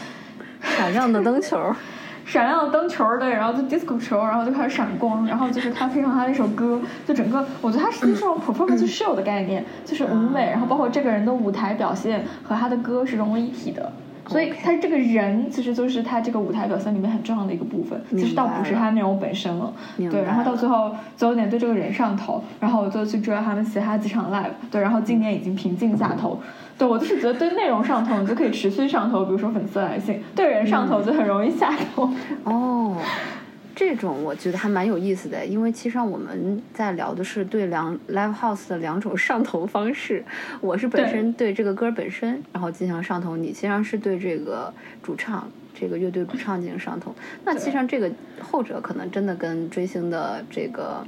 闪亮的灯球，闪亮的灯球对，然后就 disco 球，然后就开始闪光，然后就是他配上他那首歌，就整个我觉得他是这种 performance show 的概念，就是舞美，然后包括这个人的舞台表现和他的歌是融为一体的。所以他这个人其实就是他这个舞台表现里面很重要的一个部分，其实倒不是他内容本身了。对，然后到最后最后有点对这个人上头，然后我就去追了他们其他几场 live，对，然后今年已经平静下头。对我就是觉得对内容上头，你就可以持续上头，比如说粉丝来信；对人上头就很容易下头。哦，这种我觉得还蛮有意思的，因为其实上我们在聊的是对两 live house 的两种上头方式。我是本身对这个歌本身，然后进行上头；你其实是对这个主唱。这个乐队主唱进行上头，那其实上这个后者可能真的跟追星的这个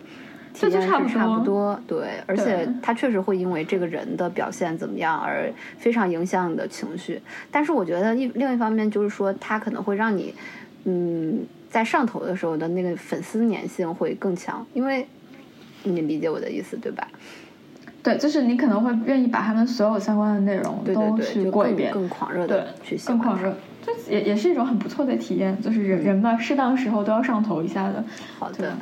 体验差不是差不多多，对，而且他确实会因为这个人的表现怎么样而非常影响你的情绪。但是我觉得一另一方面就是说，他可能会让你，嗯，在上头的时候的那个粉丝粘性会更强，因为你理解我的意思对吧？对，就是你可能会愿意把他们所有相关的内容都去过一遍，更狂热的去，喜欢它更狂热，这也也是一种很不错的体验。就是人人嘛，适当时候都要上头一下的。好的，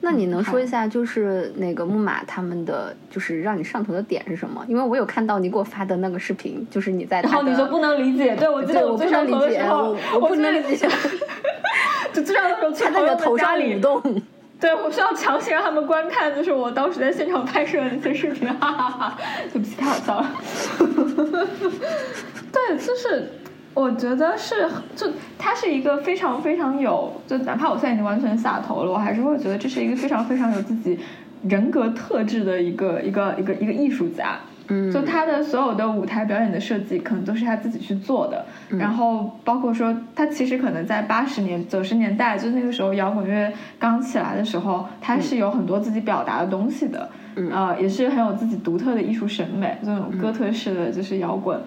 那你能说一下，就是那个木马他们的，就是让你上头的点是什么？因为我有看到你给我发的那个视频，就是你在然后你就不能理解，对我记得我不最上头的能理解，时候我，我不能理解，就最上头的时候去朋友们你的头上家里舞动。对，我需要强行让他们观看，就是我当时在现场拍摄的那些视频，哈哈哈！对不起，太好笑了。对，就是我觉得是，就他是一个非常非常有，就哪怕我现在已经完全下头了，我还是会觉得这是一个非常非常有自己人格特质的一个一个一个一个艺术家。嗯就他的所有的舞台表演的设计，可能都是他自己去做的。嗯然后包括说，他其实可能在八十年、九十年代，就那个时候摇滚乐刚起来的时候，他是有很多自己表达的东西的。嗯呃，也是很有自己独特的艺术审美，这种哥特式的就是摇滚。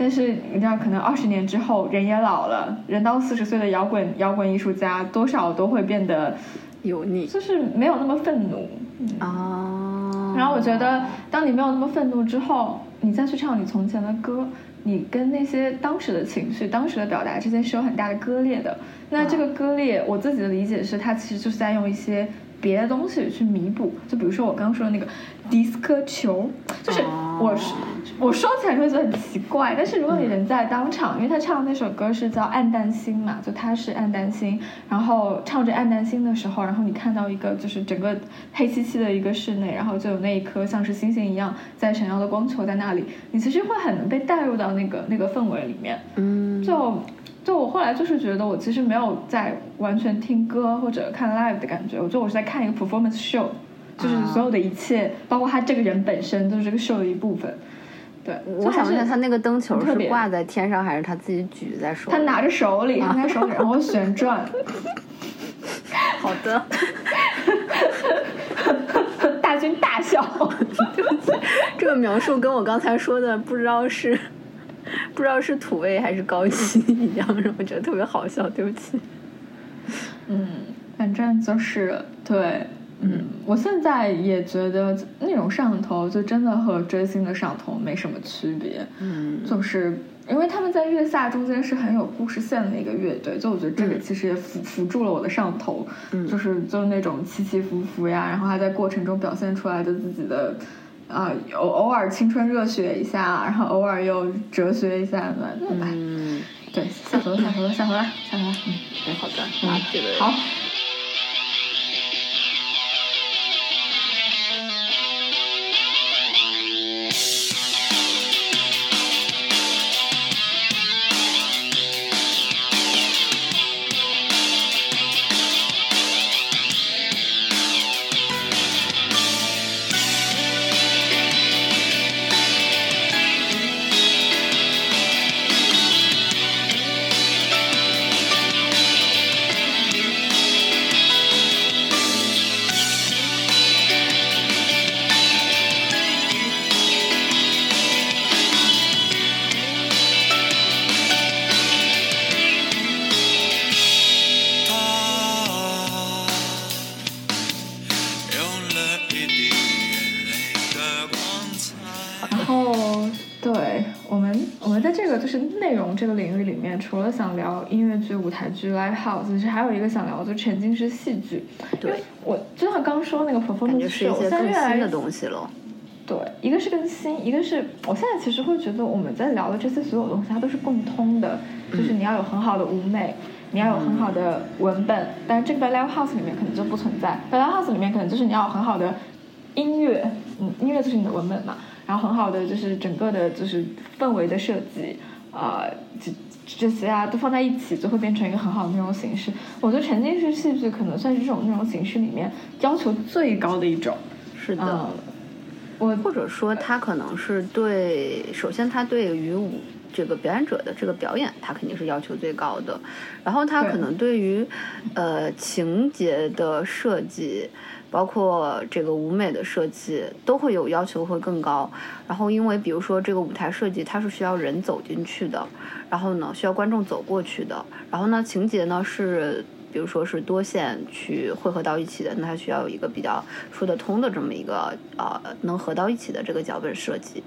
但是你知道，可能二十年之后，人也老了，人到四十岁的摇滚摇滚艺术家，多少都会变得油腻就是没有那么愤怒。啊，然后我觉得，当你没有那么愤怒之后，你再去唱你从前的歌，你跟那些当时的情绪、当时的表达之间是有很大的割裂的。那这个割裂，我自己的理解是，它其实就是在用一些别的东西去弥补。就比如说我刚刚说的那个迪斯科球，就是我是。我说起来你会觉得很奇怪，但是如果你人在当场，因为他唱的那首歌是叫《暗淡星》嘛，就他是暗淡星，然后唱着《暗淡星》的时候，然后你看到一个就是整个黑漆漆的一个室内，然后就有那一颗像是星星一样在闪耀的光球在那里，你其实会很能被带入到那个那个氛围里面。嗯，就就我后来就是觉得我其实没有在完全听歌或者看 live 的感觉，我觉得我是在看一个 performance show，就是所有的一切，包括他这个人本身都是这个 show 的一部分。对，我想问一下，他那个灯球是挂在天上，还是他自己举在手里？他拿着手里，拿在手里，然后旋转。好的，大军大笑。对不起这个描述跟我刚才说的不知道是不知道是土味还是高级一样，让我觉得特别好笑。对不起。嗯，反正就是对，嗯，我现在也觉得那种上头就真的和追星的上头没什么区别，嗯，就是因为他们在月下中间是很有故事线的一个乐队，就我觉得这个其实也辅辅助了我的上头，嗯就是就是那种起起伏伏呀，然后还在过程中表现出来的自己的。啊，偶偶尔青春热血一下，然后偶尔又哲学一下，吧，嗯，对，下头了，下头了，下头了，下头了，嗯。哎，好的，嗯这个好。剧、舞台剧、live house，其实还有一个想聊就沉浸式戏剧。对，我就像刚说那个感 performance 觉是一些现在越来越更新的东西了。对，一个是更新，一个是我现在其实会觉得我们在聊的这些所有东西，它都是共通的，就是你要有很好的舞美，你要有很好的文本，但是这个在 live house 里面可能就不存在，在 live house 里面可能就是你要有很好的音乐，嗯，音乐就是你的文本嘛，然后很好的就是整个的就是氛围的设计，呃，这这些啊都放在一起，就会变成一个很好的内容形式。我觉得沉浸式戏剧可能算是这种内容形式里面要求最高的一种。是的，嗯，我或者说他可能是对，首先他对于舞这个表演者的这个表演，他肯定是要求最高的。然后他可能对于呃情节的设计，包括这个舞美的设计，都会有要求会更高。然后因为比如说这个舞台设计，它是需要人走进去的，然后呢需要观众走过去的，然后呢情节呢是。比如说是多线去汇合到一起的，那它需要有一个比较说得通的这么一个呃能合到一起的这个脚本设计，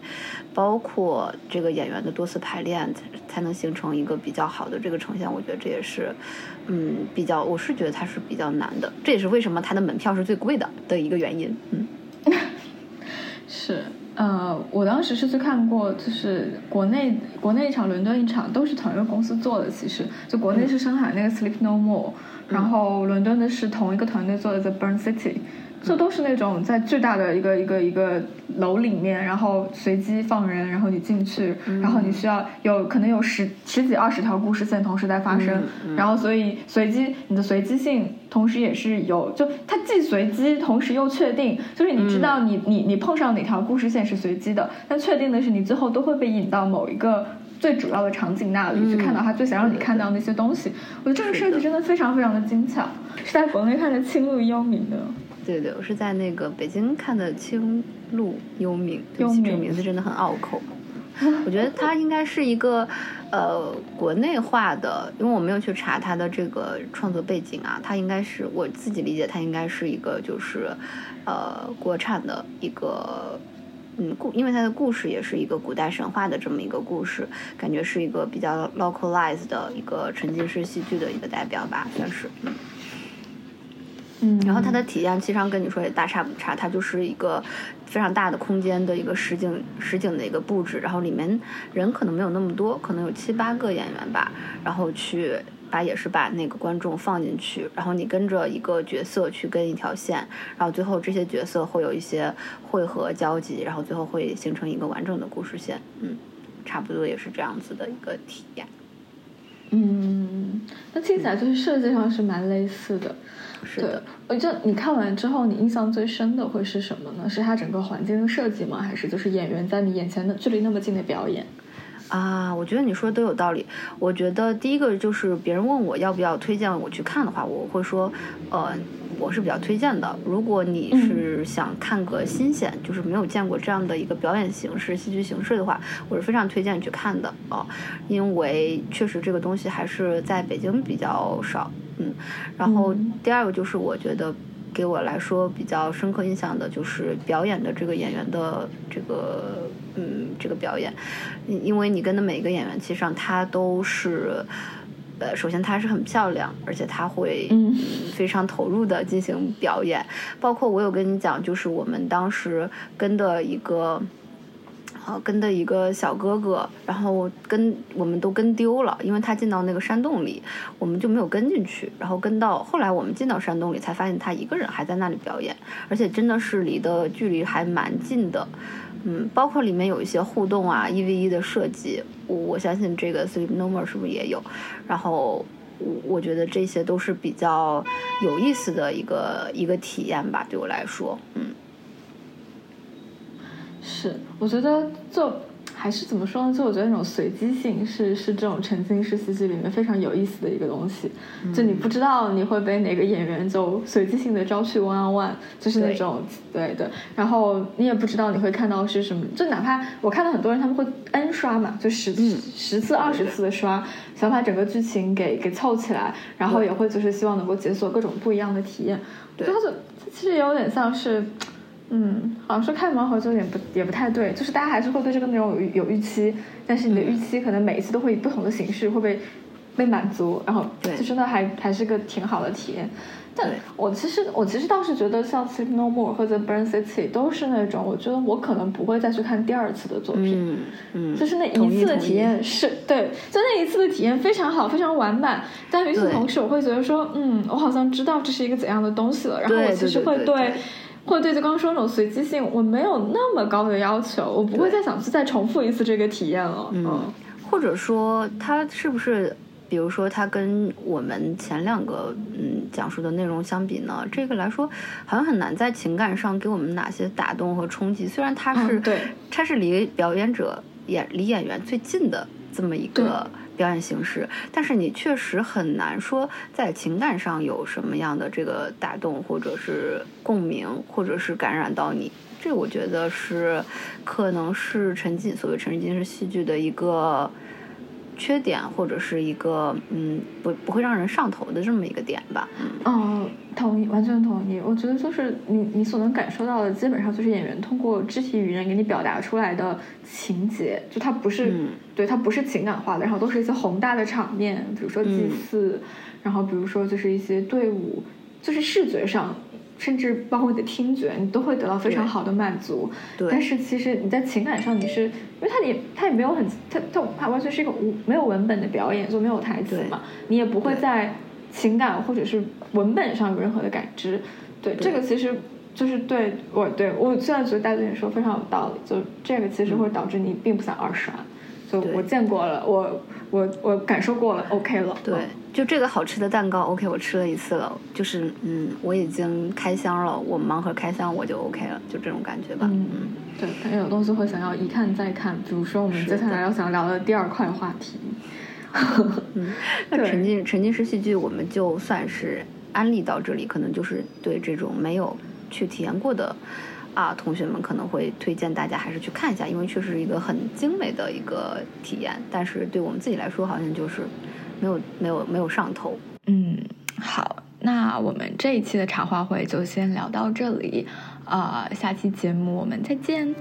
包括这个演员的多次排练，才才能形成一个比较好的这个呈现。我觉得这也是，嗯，比较我是觉得它是比较难的，这也是为什么它的门票是最贵的的一个原因。嗯，是，呃，我当时是去看过，就是国内国内一场、伦敦一场都是同一个公司做的。其实，就国内是深海那个 Sleep No More，、然后伦敦的是同一个团队做的 The Burn City，这都是那种在巨大的一个一个一个楼里面，然后随机放人，然后你进去，然后你需要有可能有十十几二十条故事线同时在发生，然后所以随机你的随机性。同时也是有，就它既随机，同时又确定，就是你知道你、你你碰上哪条故事线是随机的，但确定的是你最后都会被引到某一个最主要的场景那里、去看到他最想让你看到那些东西。我觉得这个设计真的非常非常的精巧，是在国内看的《青鹿幽冥》的。对对，我是在那个北京看的《青鹿幽冥》，对不起，幽冥这个名字真的很拗口。我觉得它应该是一个呃国内化的，因为我没有去查它的这个创作背景啊，它应该是我自己理解，它应该是一个就是呃国产的一个。嗯，故因为它的故事也是一个古代神话的这么一个故事，感觉是一个比较 localized 的一个沉浸式戏剧的一个代表吧，算是。嗯嗯然后它的体验其实上跟你说也大差不差，它就是一个非常大的空间的一个实景实景的一个布置，然后里面人可能没有那么多，可能有七八个演员吧，然后去把也是把那个观众放进去，然后你跟着一个角色去跟一条线，然后最后这些角色会有一些汇合交集，然后最后会形成一个完整的故事线，嗯，差不多也是这样子的一个体验。嗯，那听起来就是设计上是蛮类似的。是的，，我就你看完之后，你印象最深的会是什么呢？是它整个环境的设计吗？还是就是演员在你眼前的距离那么近的表演？啊，我觉得你说的都有道理。我觉得第一个就是别人问我要不要推荐我去看的话，我会说，呃，我是比较推荐的。如果你是想看个新鲜，就是没有见过这样的一个表演形式、戏剧形式的话，我是非常推荐你去看的哦、因为确实这个东西还是在北京比较少，嗯。然后嗯第二个就是我觉得。给我来说比较深刻印象的就是表演的这个演员的这个嗯这个表演，因因为你跟的每一个演员，其实上他都是。呃，首先她是很漂亮，而且她会嗯非常投入的进行表演。包括我有跟你讲，就是我们当时跟的一个，啊，跟的一个小哥哥，然后跟我们都跟丢了，因为他进到那个山洞里，我们就没有跟进去。然后跟到后来我们进到山洞里，才发现他一个人还在那里表演，而且真的是离的距离还蛮近的。嗯，包括里面有一些互动啊，一 v 一的设计，我我相信这个 Sleep No More 是不是也有？然后我我觉得这些都是比较有意思的一个一个体验吧，对我来说，嗯。是，我觉得就还是怎么说呢？就我觉得那种随机性是是这种沉浸式戏剧里面非常有意思的一个东西。就你不知道你会被哪个演员就随机性的招去 one on one，就是那种对对。然后你也不知道你会看到是什么，就哪怕我看到很多人他们会 n 刷嘛，就十嗯、十次、二十次的刷，想把整个剧情给给凑起来，然后也会就是希望能够解锁各种不一样的体验。对就是这其实也有点像是。嗯，好像说开盲盒就有点不也不太对，就是大家还是会对这个内容有有预期，但是你的预期可能每一次都会以不同的形式会被被满足，然后对就真的还还是个挺好的体验。但我其实我其实倒是觉得像《Sleep No More》或者《Burn City》都是那种我觉得我可能不会再去看第二次的作品。嗯嗯，就是那一次的体验是对，就那一次的体验非常好，非常完满。但与此同时，我会觉得说，嗯，我好像知道这是一个怎样的东西了。然后我其实对对会对对会对就刚刚说那种随机性，我没有那么高的要求，我不会再想去再重复一次这个体验了。嗯，或者说它是不是，比如说它跟我们前两个嗯讲述的内容相比呢？这个来说好像很难在情感上给我们哪些打动和冲击。虽然它是、嗯对它是离表演者演离演员最近的这么一个表演形式，但是你确实很难说在情感上有什么样的这个打动，或者是共鸣，或者是感染到你。这我觉得是，可能是沉浸所谓沉浸式戏剧的一个缺点，或者是一个嗯不不会让人上头的这么一个点吧。嗯，嗯，同意，完全同意。我觉得就是你你所能感受到的，基本上就是演员通过肢体语言给你表达出来的情节，就它不是、嗯对它不是情感化的，然后都是一些宏大的场面，比如说祭嗯祀，然后比如说就是一些队伍，就是视觉上。甚至包括你的听觉，你都会得到非常好的满足。对。但是其实你在情感上，你是因为它也它也没有很它它它完全是一个无没有文本的表演，就没有台词嘛，你也不会在情感或者是文本上有任何的感知。对，对这个其实就是对我对我现在觉得戴总你说非常有道理，就这个其实会导致你并不想二刷。就我见过了，我我我感受过了，OK 了。对嗯，就这个好吃的蛋糕，OK，我吃了一次了，就是嗯，我已经开箱了，我盲盒开箱我就 OK 了，就这种感觉吧。嗯，对，但有东西会想要一看再看，比如说我们接下来要想聊的第二块话题。嗯，那沉浸沉浸式戏剧，我们就算是安利到这里，可能就是对这种没有去体验过的啊同学们，可能会推荐大家还是去看一下，因为确实是一个很精美的一个体验。但是对我们自己来说，好像就是没有没有没有上头。嗯，好，那我们这一期的茶话会就先聊到这里，啊、下期节目我们再见。